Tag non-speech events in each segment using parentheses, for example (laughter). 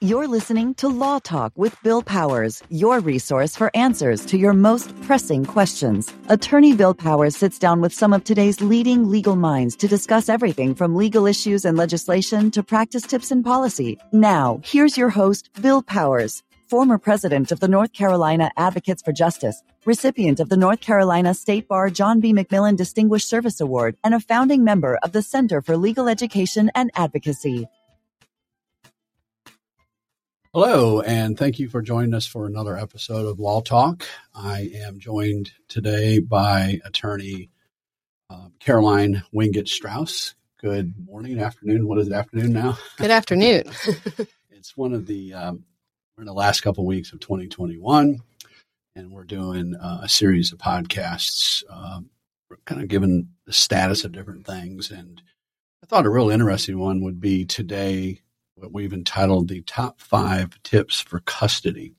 You're listening to Law Talk with Bill Powers, your resource for answers to your most pressing questions. Attorney Bill Powers sits down with some of today's leading legal minds to discuss everything from legal issues and legislation to practice tips and policy. Now, here's your host, Bill Powers, former president of the North Carolina Advocates for Justice, recipient of the North Carolina State Bar John B. McMillan Distinguished Service Award, and a founding member of the Center for Legal Education and Advocacy. Hello, and thank you for joining us for another episode of Law Talk. I am joined today by attorney um, Caroline Wingett Strauss. Good morning, afternoon. What is it, afternoon now? (laughs) Good afternoon. (laughs) it's one of the, um, we're in the last couple of weeks of 2021, and we're doing uh, a series of podcasts, um, kind of giving the status of different things. And I thought a real interesting one would be today what we've entitled the top five tips for custody.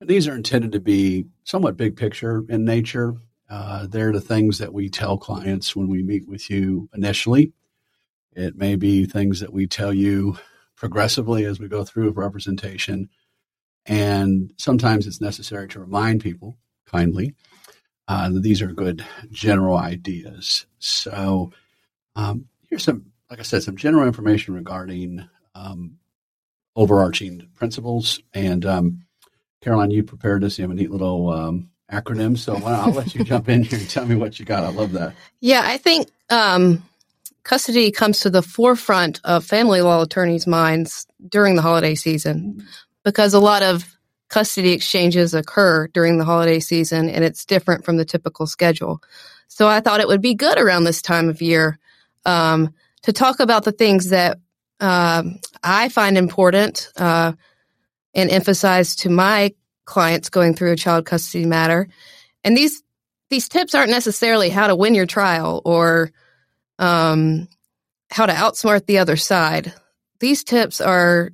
These are intended to be somewhat big picture in nature. Uh, they're the things that we tell clients when we meet with you initially. It may be things that we tell you progressively as we go through representation. And sometimes it's necessary to remind people kindly uh, that these are good general ideas. So um, here's some, like I said, some general information regarding um, overarching principles. And um, Caroline, you prepared this. You have a neat little um, acronym. So I'll let you jump in here and tell me what you got. I love that. Yeah, I think um, custody comes to the forefront of family law attorneys' minds during the holiday season because a lot of custody exchanges occur during the holiday season and it's different from the typical schedule. So I thought it would be good around this time of year um, to talk about the things that uh, I find important uh, and emphasize to my clients going through a child custody matter. And these these tips aren't necessarily how to win your trial or um, how to outsmart the other side. These tips are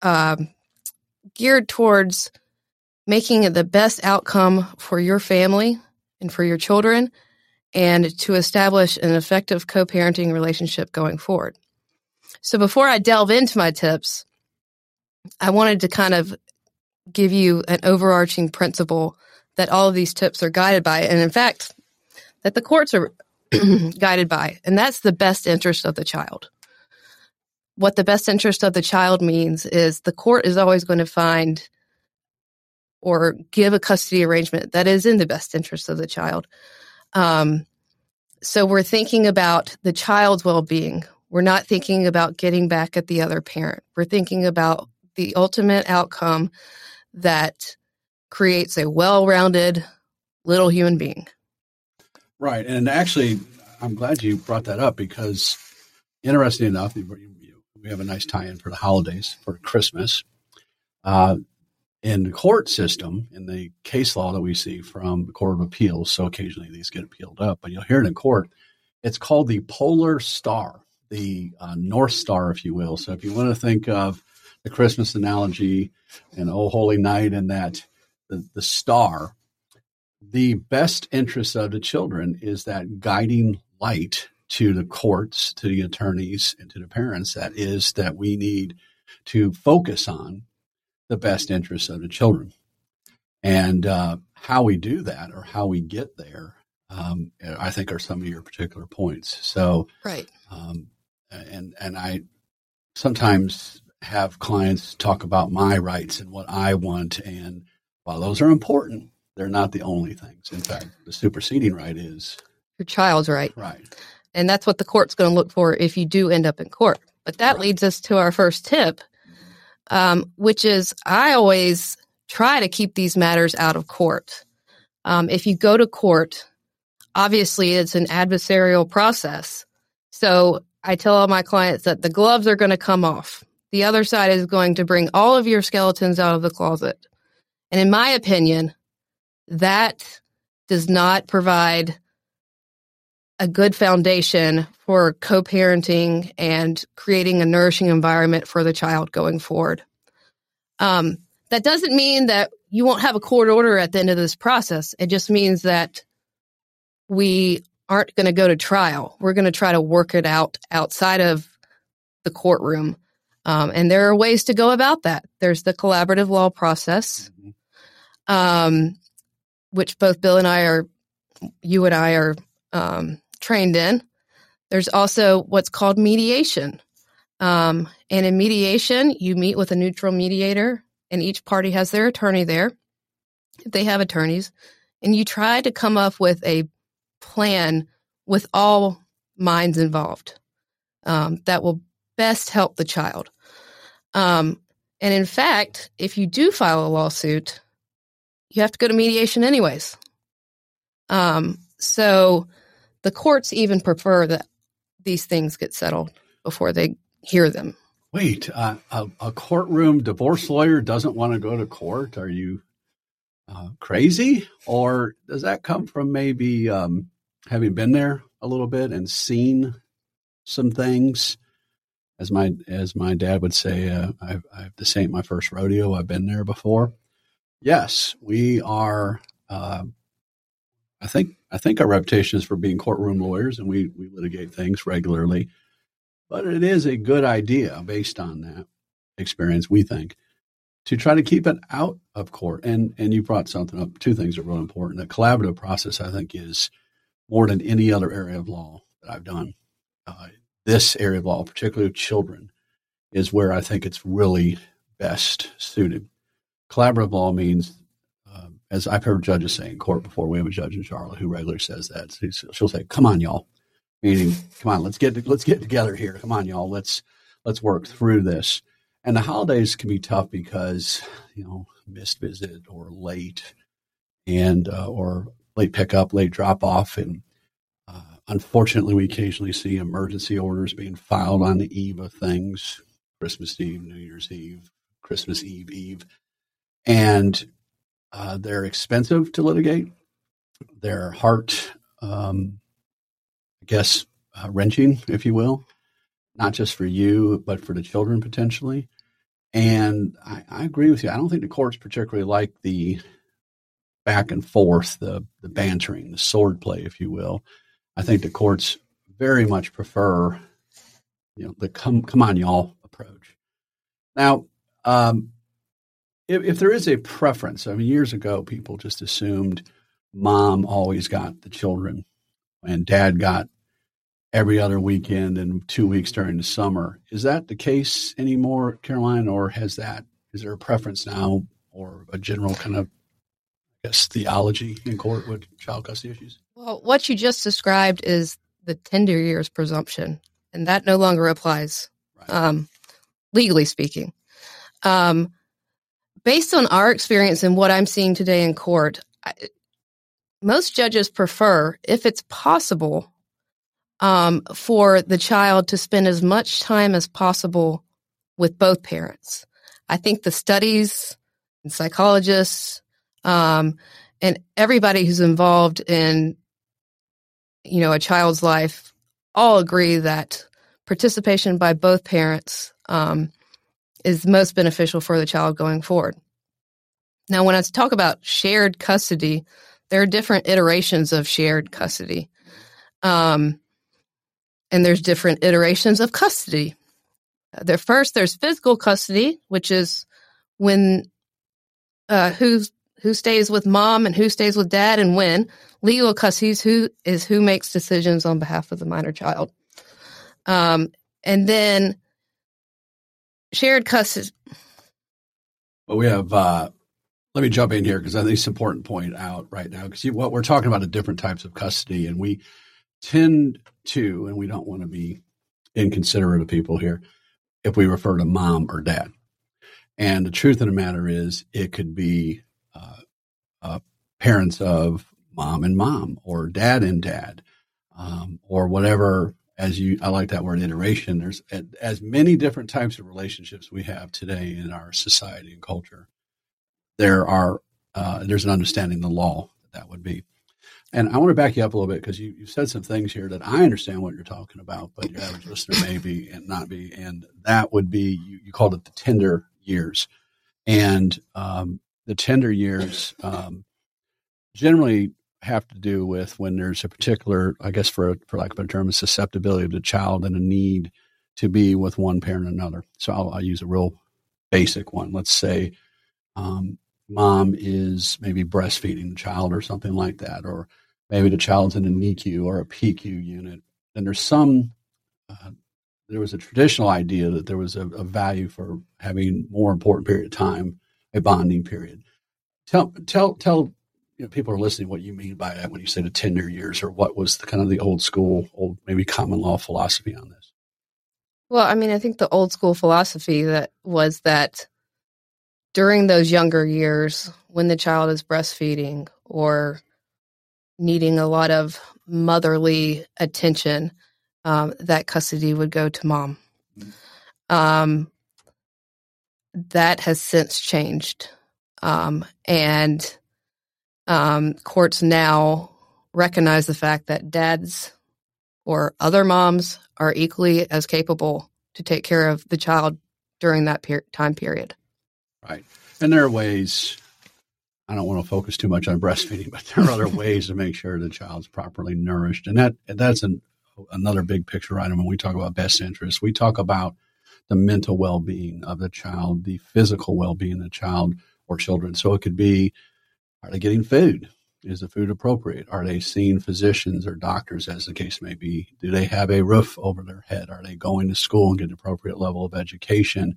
uh, geared towards making the best outcome for your family and for your children and to establish an effective co parenting relationship going forward. So before I delve into my tips, I wanted to kind of give you an overarching principle that all of these tips are guided by. And in fact, that the courts are (clears throat) guided by, and that's the best interest of the child. What the best interest of the child means is the court is always going to find or give a custody arrangement that is in the best interest of the child. Um, so we're thinking about the child's well being. We're not thinking about getting back at the other parent. We're thinking about the ultimate outcome that creates a well rounded little human being. Right. And actually, I'm glad you brought that up because, interesting enough, we have a nice tie in for the holidays, for Christmas. Uh, in the court system, in the case law that we see from the Court of Appeals, so occasionally these get appealed up, but you'll hear it in court, it's called the polar star the uh, North Star, if you will. So if you want to think of the Christmas analogy and Oh Holy Night and that the, the star, the best interest of the children is that guiding light to the courts, to the attorneys, and to the parents. That is that we need to focus on the best interests of the children. And uh, how we do that or how we get there, um, I think are some of your particular points. So, right. Um, and and I sometimes have clients talk about my rights and what I want, and while those are important, they're not the only things. In fact, the superseding right is your child's right. Right. And that's what the court's going to look for if you do end up in court. But that right. leads us to our first tip, um, which is I always try to keep these matters out of court. Um, if you go to court, obviously it's an adversarial process. So I tell all my clients that the gloves are going to come off. The other side is going to bring all of your skeletons out of the closet. And in my opinion, that does not provide a good foundation for co parenting and creating a nourishing environment for the child going forward. Um, that doesn't mean that you won't have a court order at the end of this process. It just means that we aren't going to go to trial. We're going to try to work it out outside of the courtroom Um, and there are ways to go about that. There's the collaborative law process, Mm-hmm. um, which both Bill and I are, you and I are um, trained in. There's also what's called mediation. Um, and in mediation, you meet with a neutral mediator, and each party has their attorney there. If they have attorneys, and you try to come up with a plan with all minds involved um, that will best help the child. Um, and in fact, if you do file a lawsuit, you have to go to mediation anyways. Um, so the courts even prefer that these things get settled before they hear them. Wait, uh, a, a courtroom divorce lawyer doesn't want to go to court? Are you uh, crazy? Or does that come from maybe um, having been there a little bit and seen some things? As my as my dad would say, uh, I've, I've this ain't my first rodeo. I've been there before. Yes, we are. Uh, I think I think our reputation is for being courtroom lawyers, and we we litigate things regularly. But it is a good idea based on that experience, we think, to try to keep it out of court. And and you brought something up. Two things are really important. The collaborative process, I think, is more than any other area of law that I've done. Uh, this area of law, particularly with children, is where I think it's really best suited. Collaborative law means, uh, as I've heard judges say in court before, we have a judge in Charlotte who regularly says that. She'll say, "Come on, y'all," meaning, "Come on, let's get let's get together here. Come on, y'all, let's let's work through this." And the holidays can be tough because you know missed visit or late, and uh, or late pickup, late drop off, and uh, unfortunately, we occasionally see emergency orders being filed on the eve of things Christmas Eve, New Year's Eve, Christmas Eve, Eve. And uh, they're expensive to litigate. They're heart, um, I guess, uh, wrenching, if you will, not just for you, but for the children potentially. And I, I agree with you. I don't think the courts particularly like the back and forth, the the bantering, the sword play, if you will. I think the courts very much prefer, you know, the come come on y'all approach. Now, um, if, if there is a preference, I mean, years ago, people just assumed mom always got the children, and dad got every other weekend and two weeks during the summer. Is that the case anymore, Caroline, or has that? Is there a preference now, or a general kind of Guess theology in court with child custody issues? Well, what you just described is the tender years presumption, and that no longer applies, Right. um, legally speaking. Um, based on our experience and what I'm seeing today in court, I, most judges prefer, if it's possible, um, for the child to spend as much time as possible with both parents. I think the studies and psychologists um, and everybody who's involved in you know a child's life all agree that participation by both parents um, is most beneficial for the child going forward. Now, when I talk about shared custody, there are different iterations of shared custody. Um, and there's different iterations of custody. There first, there's physical custody, which is when uh, who's who stays with mom and who stays with dad and when. Legal custody who is who makes decisions on behalf of the minor child. Um, and then shared custody. Well, we have. Uh, let me jump in here because I think it's important to point out right now because what we're talking about are different types of custody, and we tend to, and we don't want to be inconsiderate of people here if we refer to mom or dad. And the truth of the matter is, it could be uh, uh, parents of mom and mom, or dad and dad, um, or whatever. As you, I like that word iteration. There's as many different types of relationships we have today in our society and culture. There are uh, there's an understanding the law that, that would be. And I want to back you up a little bit because you, you said some things here that I understand what you're talking about, but your average listener may be and not be. And that would be you, you called it the tender years, and um, the tender years um, generally have to do with when there's a particular, I guess, for for lack of a term, a susceptibility of the child and a need to be with one parent or another. So I'll, I'll use a real basic one. Let's say um, mom is maybe breastfeeding the child or something like that, or maybe the child's in a NICU or a PICU unit. And there's some, uh, there was a traditional idea that there was a, a value for having more important period of time, a bonding period. Tell, tell, tell you know, people are listening what you mean by that when you say the tender years, or what was the kind of the old school, old maybe common law philosophy on this? Well, I mean, I think the old school philosophy that was that during those younger years, when the child is breastfeeding or needing a lot of motherly attention, um, that custody would go to mom. Mm-hmm. Um, that has since changed. Um, and um, courts now recognize the fact that dads or other moms are equally as capable to take care of the child during that per- time period. Right. And there are ways, I don't want to focus too much on breastfeeding, (laughs) but there are other (laughs) ways to make sure the child's properly nourished. And that that's an, another big picture item when we talk about best interests. We talk about the mental well being of the child, the physical well being of the child or children. So it could be are they getting food? Is the food appropriate? Are they seeing physicians or doctors, as the case may be? Do they have a roof over their head? Are they going to school and get an appropriate level of education?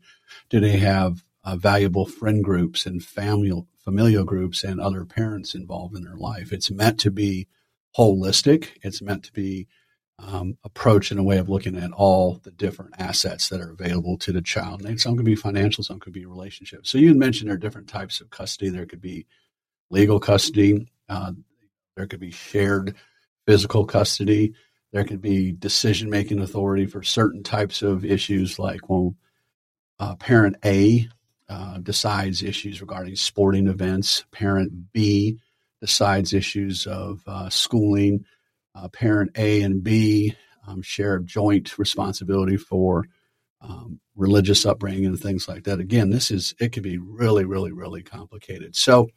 Do they have uh, valuable friend groups and family familial groups and other parents involved in their life? It's meant to be holistic. It's meant to be um, approach and a way of looking at all the different assets that are available to the child. And some could be financial, some could be relationships. So you mentioned there are different types of custody. There could be legal custody. Uh, there could be shared physical custody. There could be decision making authority for certain types of issues, like when uh, parent A uh, decides issues regarding sporting events, parent B decides issues of uh, schooling, uh, parent A and B um, share joint responsibility for um, religious upbringing and things like that. Again, this is it can be really, really, really complicated. So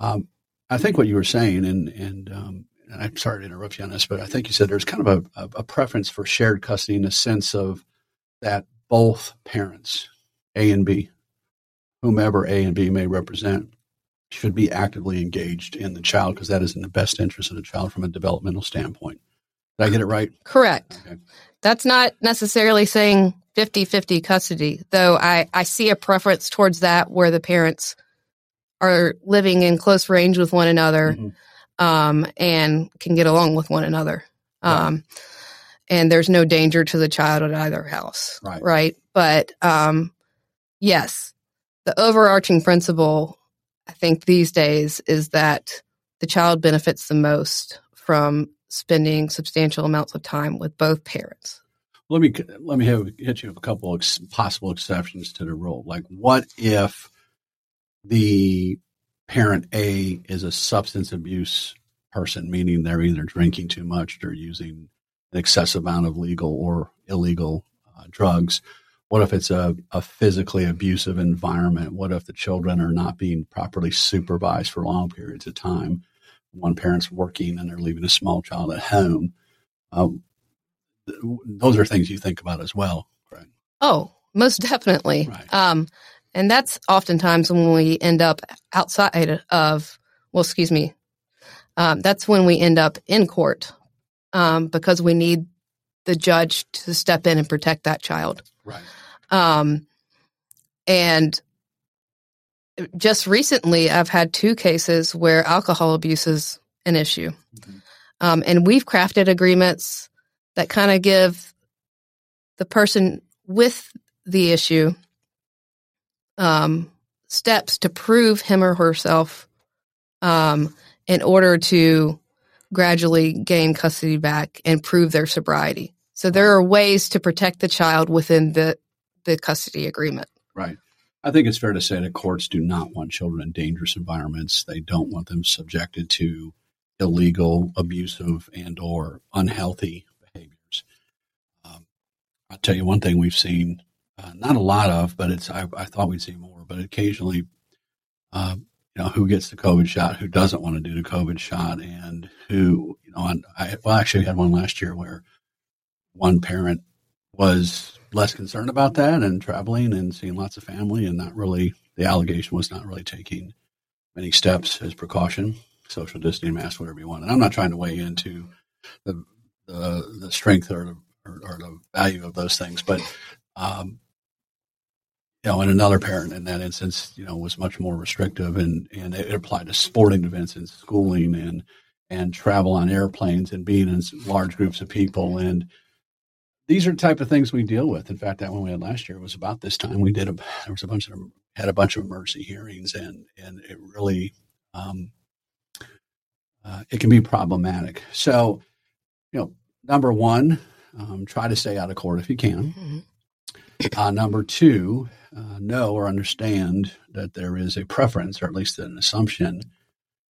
um, I think what you were saying, and and, um, and, I'm sorry to interrupt you on this, but I think you said there's kind of a, a, preference for shared custody in the sense of that both parents, A and B, whomever A and B may represent, should be actively engaged in the child because that is in the best interest of the child from a developmental standpoint. Did I get it right? Correct. Okay. That's not necessarily saying 50 50 custody, though I, I see a preference towards that where the parents – are living in close range with one another mm-hmm. um, and can get along with one another. Um, right. And there's no danger to the child at either house. Right. right? But um, yes, the overarching principle, I think, these days is that the child benefits the most from spending substantial amounts of time with both parents. Let me let me have, hit you with a couple of possible exceptions to the rule. Like, what if the parent A is a substance abuse person, meaning they're either drinking too much or using an excessive amount of legal or illegal uh, drugs. What if it's a, a physically abusive environment? What if the children are not being properly supervised for long periods of time? One parent's working and they're leaving a small child at home. Um, those are things you think about as well, right? Oh, most definitely. Right. Um, and that's oftentimes when we end up outside of, well, excuse me, um, that's when we end up in court um, because we need the judge to step in and protect that child. Right. Um, and just recently, I've had two cases where alcohol abuse is an issue. Mm-hmm. Um, and we've crafted agreements that kind of give the person with the issue um, steps to prove him or herself um, in order to gradually gain custody back and prove their sobriety. So there are ways to protect the child within the the custody agreement. Right. I think it's fair to say that courts do not want children in dangerous environments. They don't want them subjected to illegal, abusive, and or unhealthy behaviors. Um, I'll tell you one thing we've seen uh, not a lot of, but it's I, I, thought we'd see more. But occasionally, uh, you know, who gets the COVID shot, who doesn't want to do the COVID shot, and who you know, and I well actually we had one last year where one parent was less concerned about that and traveling and seeing lots of family and not really the allegation was not really taking many steps as precaution, social distancing, mask, whatever you want. And I'm not trying to weigh into the the, the strength or, or, or the value of those things, but um, you know, and another parent in that instance, you know, was much more restrictive, and and it applied to sporting events and schooling and and travel on airplanes and being in large groups of people and these are the type of things we deal with. In fact, that one we had last year was about this time. We did a there was a bunch of had a bunch of emergency hearings, and and it really um, uh, it can be problematic. So, you know, number one, um, try to stay out of court if you can. Mm-hmm. Uh, number two, uh, know or understand that there is a preference, or at least an assumption,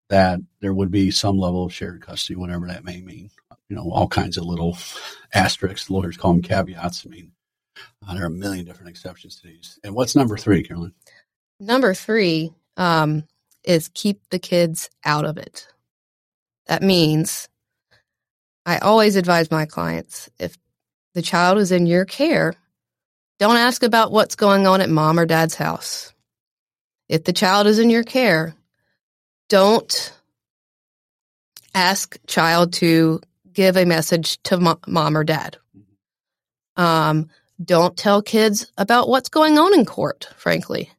that there would be some level of shared custody, whatever that may mean. You know, all kinds of little asterisks. Lawyers call them caveats. I mean, uh, there are a million different exceptions to these. And what's number three, Carolyn? Number three um, is keep the kids out of it. That means I always advise my clients if the child is in your care, don't ask about what's going on at mom or dad's house. If the child is in your care, don't ask child to give a message to mom or dad. Um, don't tell kids about what's going on in court, frankly.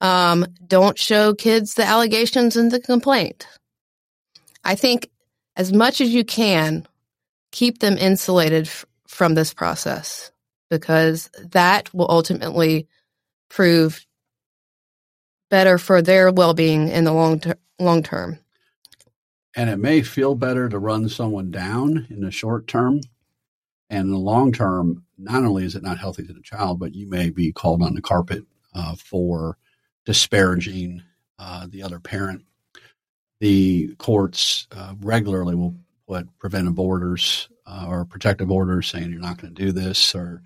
Um, don't show kids the allegations in the complaint. I think as much as you can, keep them insulated f- from this process because that will ultimately prove better for their well-being in the long ter- long term. And it may feel better to run someone down in the short term. And in the long term, not only is it not healthy to the child, but you may be called on the carpet uh, for disparaging uh, the other parent. The courts uh, regularly will put preventive orders uh, or protective orders saying you're not going to do this or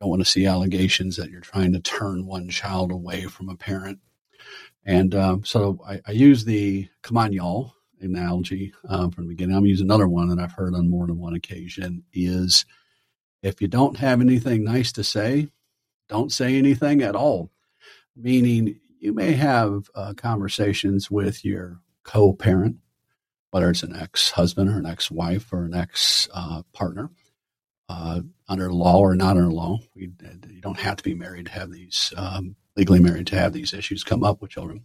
don't want to see allegations that you're trying to turn one child away from a parent. And um, so I, I, use the come on, y'all analogy uh, from the beginning. I'm using another one that I've heard on more than one occasion is if you don't have anything nice to say, don't say anything at all meaning you may have uh, conversations with your co parent, whether it's an ex husband or an ex wife or an ex uh, partner, uh, under law or not under law. You, you, don't have to be married to have these, um, legally married to have these issues come up with children.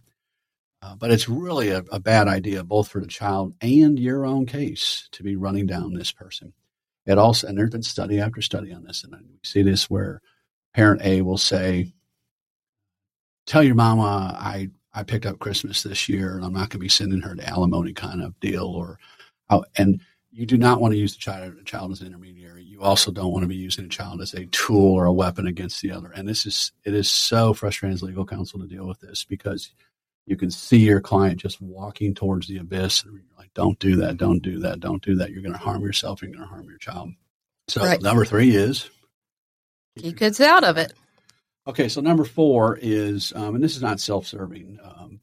Uh, but it's really a, a bad idea, both for the child and your own case, to be running down this person. It also, and there's been study after study on this, and we see this where parent A will say, tell your mama I I picked up Christmas this year and I'm not going to be sending her the alimony kind of deal or and you do not want to use the child, the child as an intermediary. You also don't want to be using a child as a tool or a weapon against the other. And this is it is so frustrating as legal counsel to deal with this because you can see your client just walking towards the abyss and you're like, don't do that, don't do that, don't do that. You're going to harm yourself, you're going to harm your child. So right. number three is keep kids out of it. Okay, so number four is, um, and this is not self-serving. Um,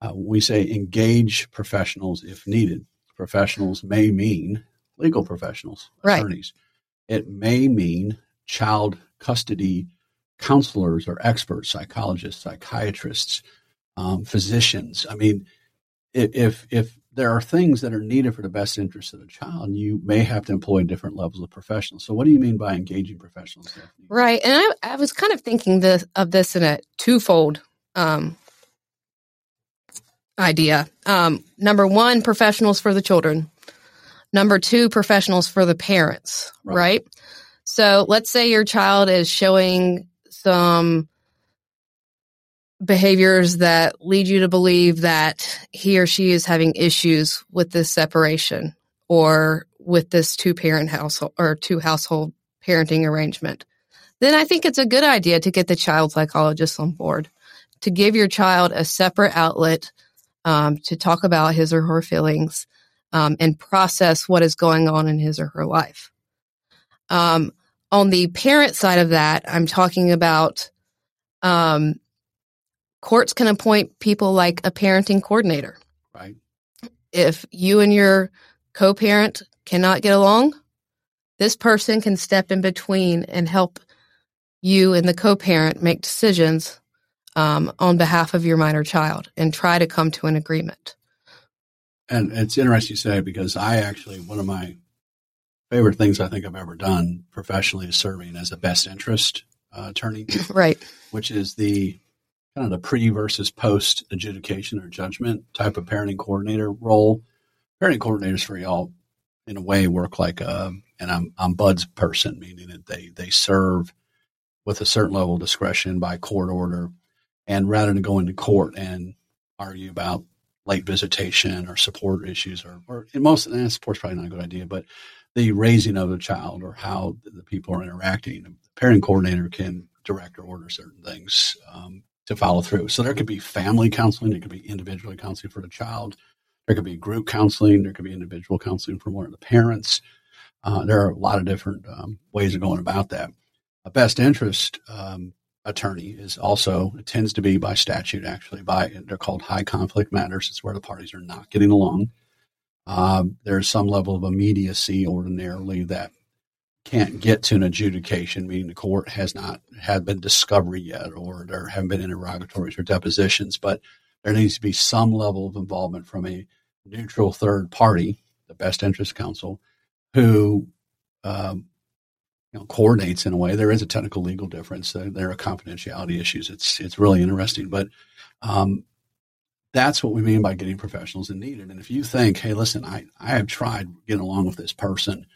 uh, we say engage professionals if needed. Professionals may mean legal professionals, right. attorneys. It may mean child custody counselors or experts, psychologists, psychiatrists, um, physicians. I mean, if if there are things that are needed for the best interest of the child, you may have to employ different levels of professionals. So, what do you mean by engaging professionals? Right, and I, I was kind of thinking this, of this in a twofold um, idea. Um, number one, professionals for the children. Number two, professionals for the parents. Right. right? So, let's say your child is showing some behaviors that lead you to believe that he or she is having issues with this separation or with this two parent household or two household parenting arrangement, then I think it's a good idea to get the child psychologist on board to give your child a separate outlet um, to talk about his or her feelings um, and process what is going on in his or her life. Um, on the parent side of that, I'm talking about um, courts can appoint people like a parenting coordinator. Right. If you and your co parent cannot get along, this person can step in between and help you and the co-parent make decisions um, on behalf of your minor child and try to come to an agreement. And it's interesting you say because I actually one of my favorite things I think I've ever done professionally is serving as a best interest uh, attorney, (clears throat) right? Which is the kind of the pre versus post adjudication or judgment type of parenting coordinator role. Parenting coordinators for y'all, in a way, work like a, and I'm ombudsperson, meaning that they they serve with a certain level of discretion by court order, and rather than going to court and argue about late visitation or support issues, or or in most and support's probably not a good idea, but the raising of a child or how the people are interacting, the parenting coordinator can direct or order certain things um, to follow through. So there could be family counseling, it could be individually counseling for the child, there could be group counseling, there could be individual counseling for one of the parents. Uh, there are a lot of different um, ways of going about that. A best interest um, attorney is also tends to be by statute actually by they're called high conflict matters. It's where the parties are not getting along. Uh, there's some level of immediacy ordinarily that can't get to an adjudication, meaning the court has not had been discovery yet, or there haven't been interrogatories or depositions, but there needs to be some level of involvement from a neutral third party, the best interest counsel, who um, you know, coordinates in a way. There is a technical legal difference. There are confidentiality issues. It's it's really interesting, but um, that's what we mean by getting professionals in needed. And if you think, hey, listen, I I have tried getting along with this person,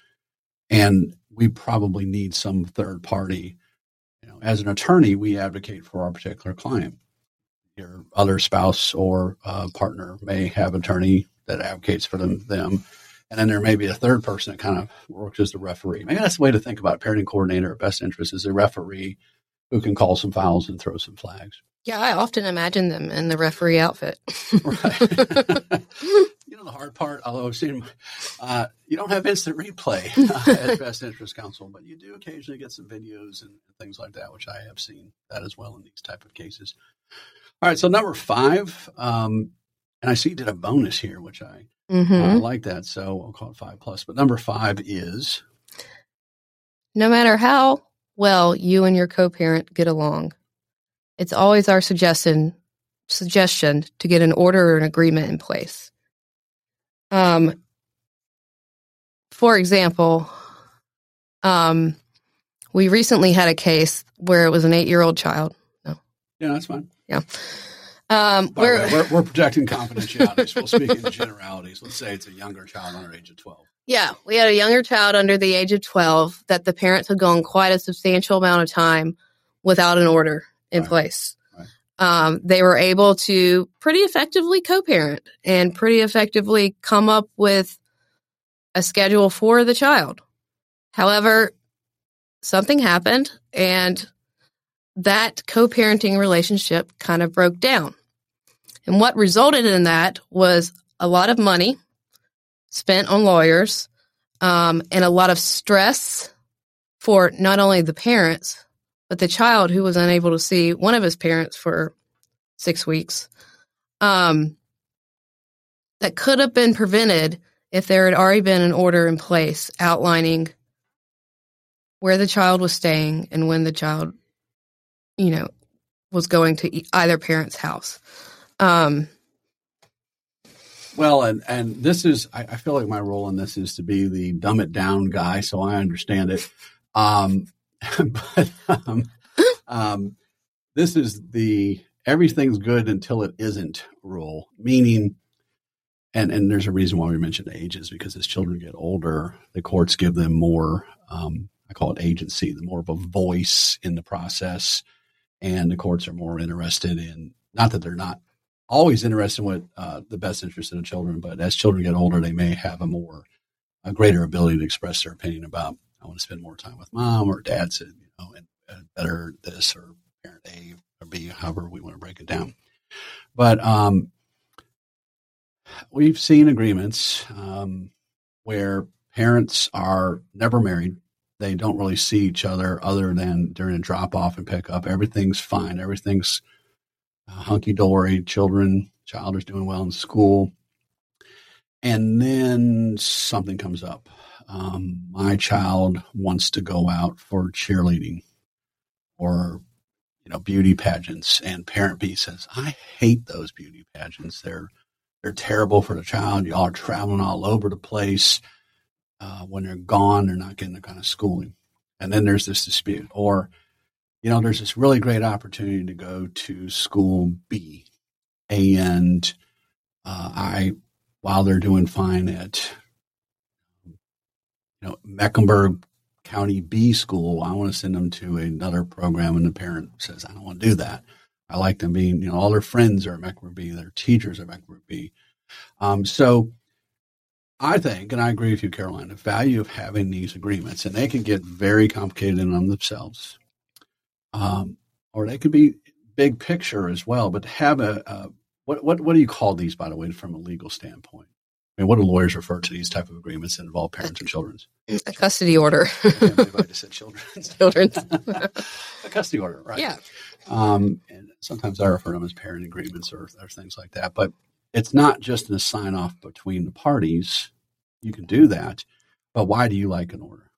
and we probably need some third party. You know, as an attorney, we advocate for our particular client. Your other spouse or uh, partner may have an attorney that advocates for them, them. And then there may be a third person that kind of works as the referee. Maybe that's the way to think about parenting coordinator at best interest is a referee who can call some fouls and throw some flags. Yeah, I often imagine them in the referee outfit. right. (laughs) You know the hard part, although I've seen, uh, you don't have instant replay (laughs) uh, at Best Interest Counsel, but you do occasionally get some videos and things like that, which I have seen that as well in these type of cases. All right, so number five, um, and I see you did a bonus here, which I, mm-hmm. uh, like that. So I'll call it five plus. But number five is no matter how well you and your co-parent get along, it's always our suggestion suggestion to get an order or an agreement in place. Um, for example, um, we recently had a case where it was an eight year old child. No. Yeah, that's fine. Yeah. Um, we're, way, we're, we're, protecting confidentiality. so we'll speak in generalities. Let's say it's a younger child under age of 12. Yeah, we had a younger child under the age of 12 that the parents had gone quite a substantial amount of time without an order in right. place um, they were able to pretty effectively co-parent and pretty effectively come up with a schedule for the child. However, something happened and that co-parenting relationship kind of broke down. And what resulted in that was a lot of money spent on lawyers um, and a lot of stress for not only the parents, but the child who was unable to see one of his parents for six weeks, um, that could have been prevented if there had already been an order in place outlining where the child was staying and when the child, you know, was going to either parent's house. Um, well, and and this is I, I, feel like my role in this is to be the dumb it down guy, so I understand it. Um, (laughs) but um, um, this is the everything's good until it isn't rule, meaning, and, and there's a reason why we mentioned ages because as children get older, the courts give them more, um, I call it agency, the more of a voice in the process. And the courts are more interested in, not that they're not always interested in what uh, the best interest of the children, but as children get older, they may have a more, a greater ability to express their opinion about, I want to spend more time with mom or dad said, you know, and, better this or parent A or B, however we want to break it down. But um, we've seen agreements um, where parents are never married. They don't really see each other other than during a drop off and pick up. Everything's fine. Everything's uh, hunky dory. Children, child is doing well in school. And then something comes up. um, my child wants to go out for cheerleading or you know beauty pageants, and parent B says, "I hate those beauty pageants. They're they're terrible for the child. Y'all are traveling all over the place. Uh, when they're gone, they're not getting the kind of schooling." And then there's this dispute, or you know, there's this really great opportunity to go to school B, and uh, I, while they're doing fine at you know, Mecklenburg County B school, I want to send them to another program. And the parent says, I don't want to do that. I like them being, you know, all their friends are at B, their teachers are at B. Um, so I think, and I agree with you, Caroline, the value of having these agreements, and they can get very complicated in themselves, um, or they could be big picture as well. But have a, a what, what what do you call these, by the way, from a legal standpoint? Mean, what do lawyers refer to these type of agreements that involve parents and children? A custody order. (laughs) I I just said children. (laughs) children. (laughs) a custody order, right? Yeah. Um, and sometimes I refer to them as parent agreements or, or things like that. But it's not just a sign off between the parties. You can do that. But why do you like an order?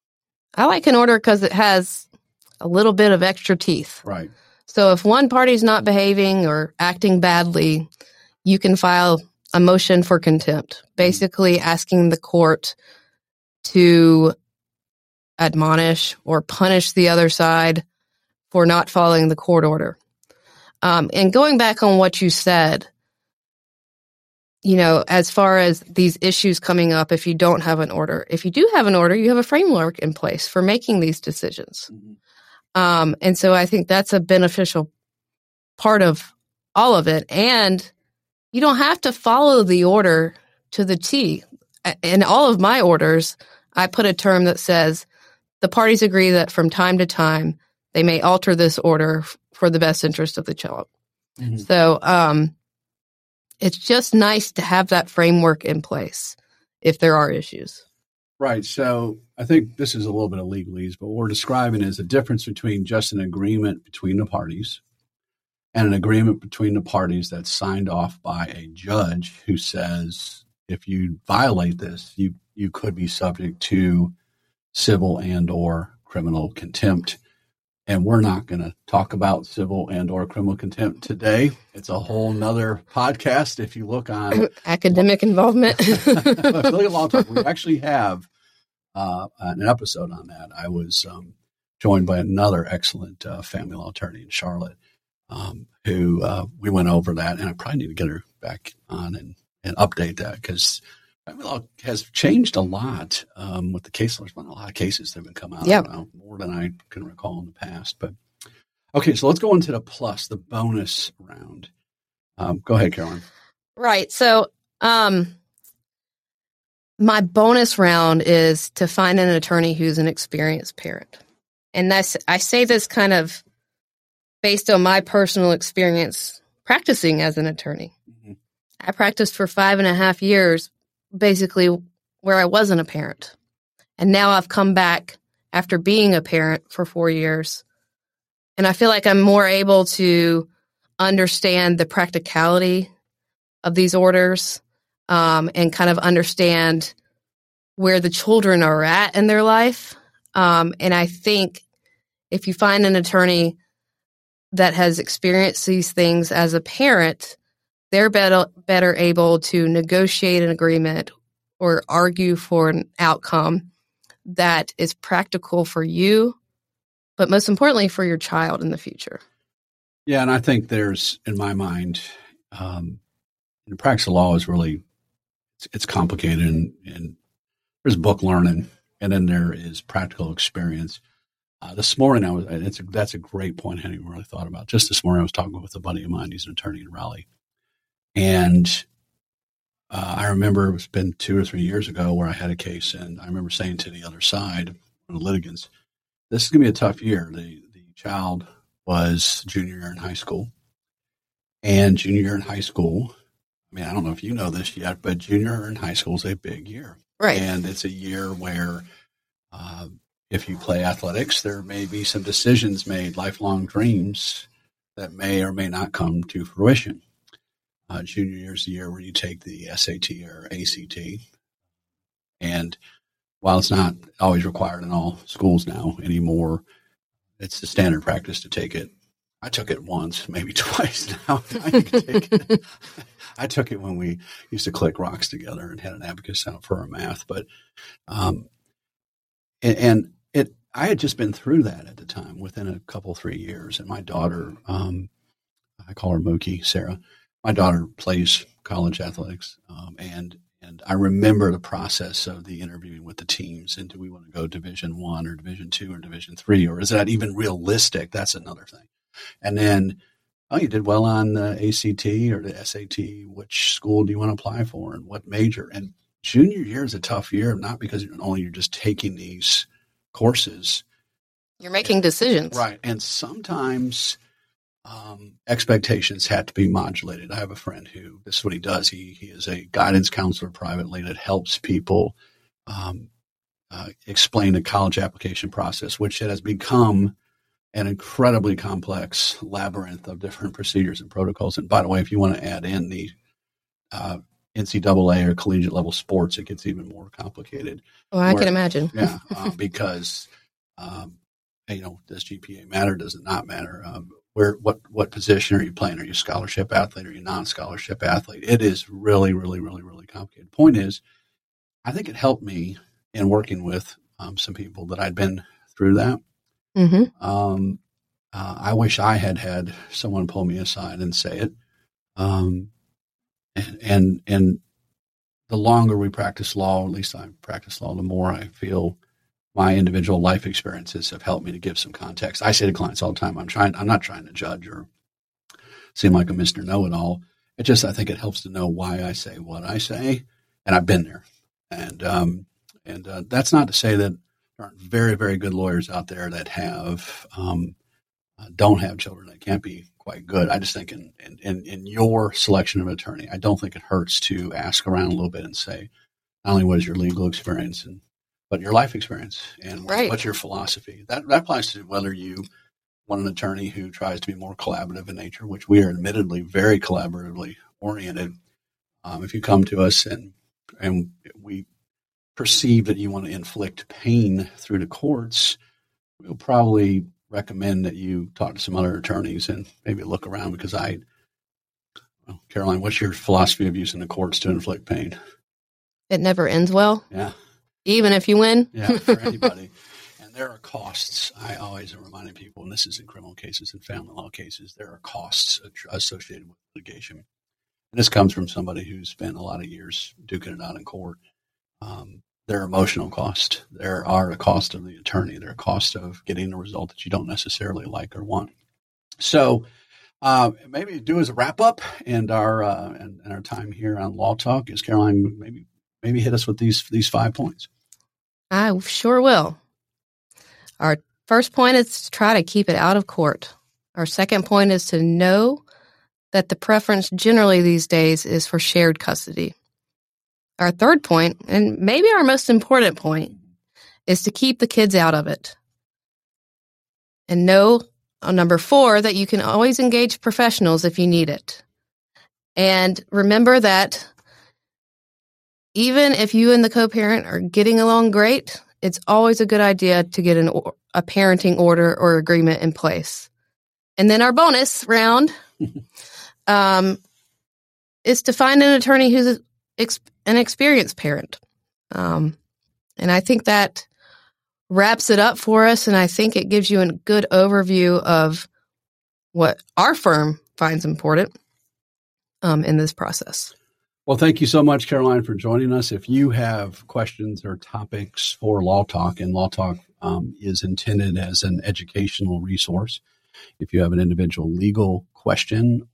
I like an order because it has a little bit of extra teeth. Right. So if one party's not behaving or acting badly, you can file a motion for contempt, basically asking the court to admonish or punish the other side for not following the court order. Um, and going back on what you said, you know, as far as these issues coming up, if you don't have an order, if you do have an order, you have a framework in place for making these decisions. Mm-hmm. Um, and so I think that's a beneficial part of all of it. And you don't have to follow the order to the T. In all of my orders, I put a term that says the parties agree that from time to time they may alter this order for the best interest of the child. Mm-hmm. So um, it's just nice to have that framework in place if there are issues. Right. So I think this is a little bit of legalese, but what we're describing is a difference between just an agreement between the parties and an agreement between the parties that's signed off by a judge who says if you violate this, you you could be subject to civil and or criminal contempt. And we're not going to talk about civil and or criminal contempt today. It's a whole nother podcast. If you look on (coughs) academic involvement, (laughs) look at law talk. We (laughs) actually have uh, an episode on that. I was um, joined by another excellent uh, family law attorney in Charlotte um, who uh, we went over that, and I probably need to get her back on and, and update that because family law has changed a lot um, with the case law. There's been a lot of cases that have been come out yep. now, more than I can recall in the past. But okay, so let's go into the plus, the bonus round. Um, go ahead, Caroline. Right. So, um, my bonus round is to find an attorney who's an experienced parent. And that's, I say this kind of based on my personal experience practicing as an attorney. Mm-hmm. I practiced for five and a half years, basically where I wasn't a parent. And now I've come back after being a parent for four years. And I feel like I'm more able to understand the practicality of these orders um, and kind of understand where the children are at in their life. Um, and I think if you find an attorney that has experienced these things as a parent, they're better better able to negotiate an agreement or argue for an outcome that is practical for you, but most importantly for your child in the future. Yeah, and I think there's, in my mind, um, the practice of law is really it's, it's complicated, and, and there's book learning, and then there is practical experience. Uh, this morning, I was. It's a, that's a great point. I hadn't really thought about. Just this morning, I was talking with a buddy of mine. He's an attorney in Raleigh, and uh, I remember it's been two or three years ago where I had a case, and I remember saying to the other side, the litigants, "This is going to be a tough year." The the child was junior year in high school, and junior year in high school. I mean, I don't know if you know this yet, but junior year in high school is a big year, right? And it's a year where uh, if you play athletics, there may be some decisions made, lifelong dreams that may or may not come to fruition. Uh, junior year is the year where you take the SAT or ACT, and while it's not always required in all schools now anymore, it's the standard practice to take it. I took it once, maybe (laughs) twice now. (laughs) I, I took it when we used to click rocks together and had an abacus out for our math. But, um, and, I had just been through that at the time within a couple, three years. And my daughter, um, I call her Mookie, Sarah. My daughter plays college athletics. Um, and and I remember the process of the interviewing with the teams and do we want to go division one or division two or division three or is that even realistic? That's another thing. And then, oh, you did well on the ACT or the SAT. Which school do you want to apply for and what major? And junior year is a tough year, not because only you're just taking these courses. You're making decisions. Right. And sometimes um, expectations had to be modulated. I have a friend who this is what he does. He he is a guidance counselor privately that helps people um, uh, explain the college application process, which has become an incredibly complex labyrinth of different procedures and protocols. And by the way, if you want to add in the uh, NCAA or collegiate level sports, it gets even more complicated. Well, I Where, can imagine. yeah, (laughs) uh, because um, you know, does GPA matter? Does it not matter? Um, where what what position are you playing? Are you a scholarship athlete? Are you non-scholarship athlete? It is really, really, really, really complicated. Point is, I think it helped me in working with um, some people that I'd been through that. Mm-hmm. Um, uh, I wish I had had someone pull me aside and say it. Um, and, and and the longer we practice law, at least I practice law, the more I feel my individual life experiences have helped me to give some context. I say to clients all the time, I'm trying, I'm not trying to judge or seem like a Mr. Know-it-all. It just, I think it helps to know why I say what I say. And I've been there. And, um, and, uh, that's not to say that there aren't very, very good lawyers out there that have, um, uh, don't have children that can't be quite good. I just think in, in, in your selection of an attorney, I don't think it hurts to ask around a little bit and say, not only what is your legal experience and but your life experience and right. what's your philosophy. That that applies to whether you want an attorney who tries to be more collaborative in nature, which we are admittedly very collaboratively oriented. Um, if you come to us and and we perceive that you want to inflict pain through the courts, we'll probably recommend that you talk to some other attorneys and maybe look around because I, well, Caroline, what's your philosophy of using the courts to inflict pain? It never ends well. Yeah even if you win. yeah, for anybody. and there are costs. I always am reminding people, and this is in criminal cases and family law cases, there are costs associated with litigation. And this comes from somebody who's spent a lot of years duking it out in court. Um, there are emotional costs. There are a cost of the attorney. There are costs of getting a result that you don't necessarily like or want. So, uh, maybe do as a wrap up and our uh, and, and, our time here on Law Talk is Caroline maybe maybe hit us with these these five points. I sure will. Our first point is to try to keep it out of court. Our second point is to know that the preference generally these days is for shared custody. Our third point, and maybe our most important point, is to keep the kids out of it. And know on number four that you can always engage professionals if you need it. And remember that even if you and the co-parent are getting along great, it's always a good idea to get an, a parenting order or agreement in place. And then our bonus round (laughs) um, is to find an attorney who's an experienced parent. Um, and I think that wraps it up for us. And I think it gives you a good overview of what our firm finds important um, in this process. Well, thank you so much, Caroline, for joining us. If you have questions or topics for Law Talk, and Law Talk um, is intended as an educational resource, if you have an individual legal question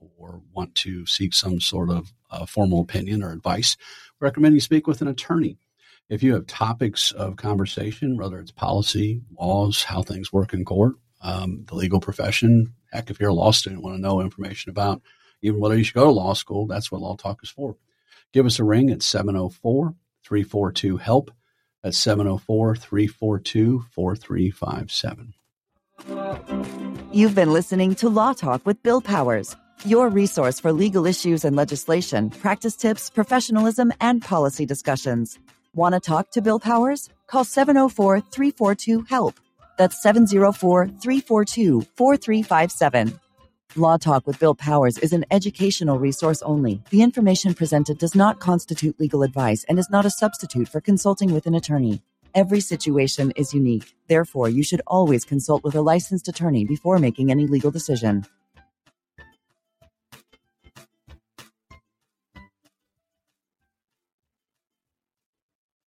want to seek some sort of uh, formal opinion or advice, we recommend you speak with an attorney. If you have topics of conversation, whether it's policy, laws, how things work in court, um, the legal profession, heck, if you're a law student, want to know information about even whether you should go to law school, that's what Law Talk is for. Give us a ring at 704 342 HELP. That's 704 342 4357. You've been listening to Law Talk with Bill Powers, your resource for legal issues and legislation, practice tips, professionalism, and policy discussions. Want to talk to Bill Powers? Call 704 342 HELP. That's 704 342 4357. Law Talk with Bill Powers is an educational resource only. The information presented does not constitute legal advice and is not a substitute for consulting with an attorney. Every situation is unique. Therefore, you should always consult with a licensed attorney before making any legal decision.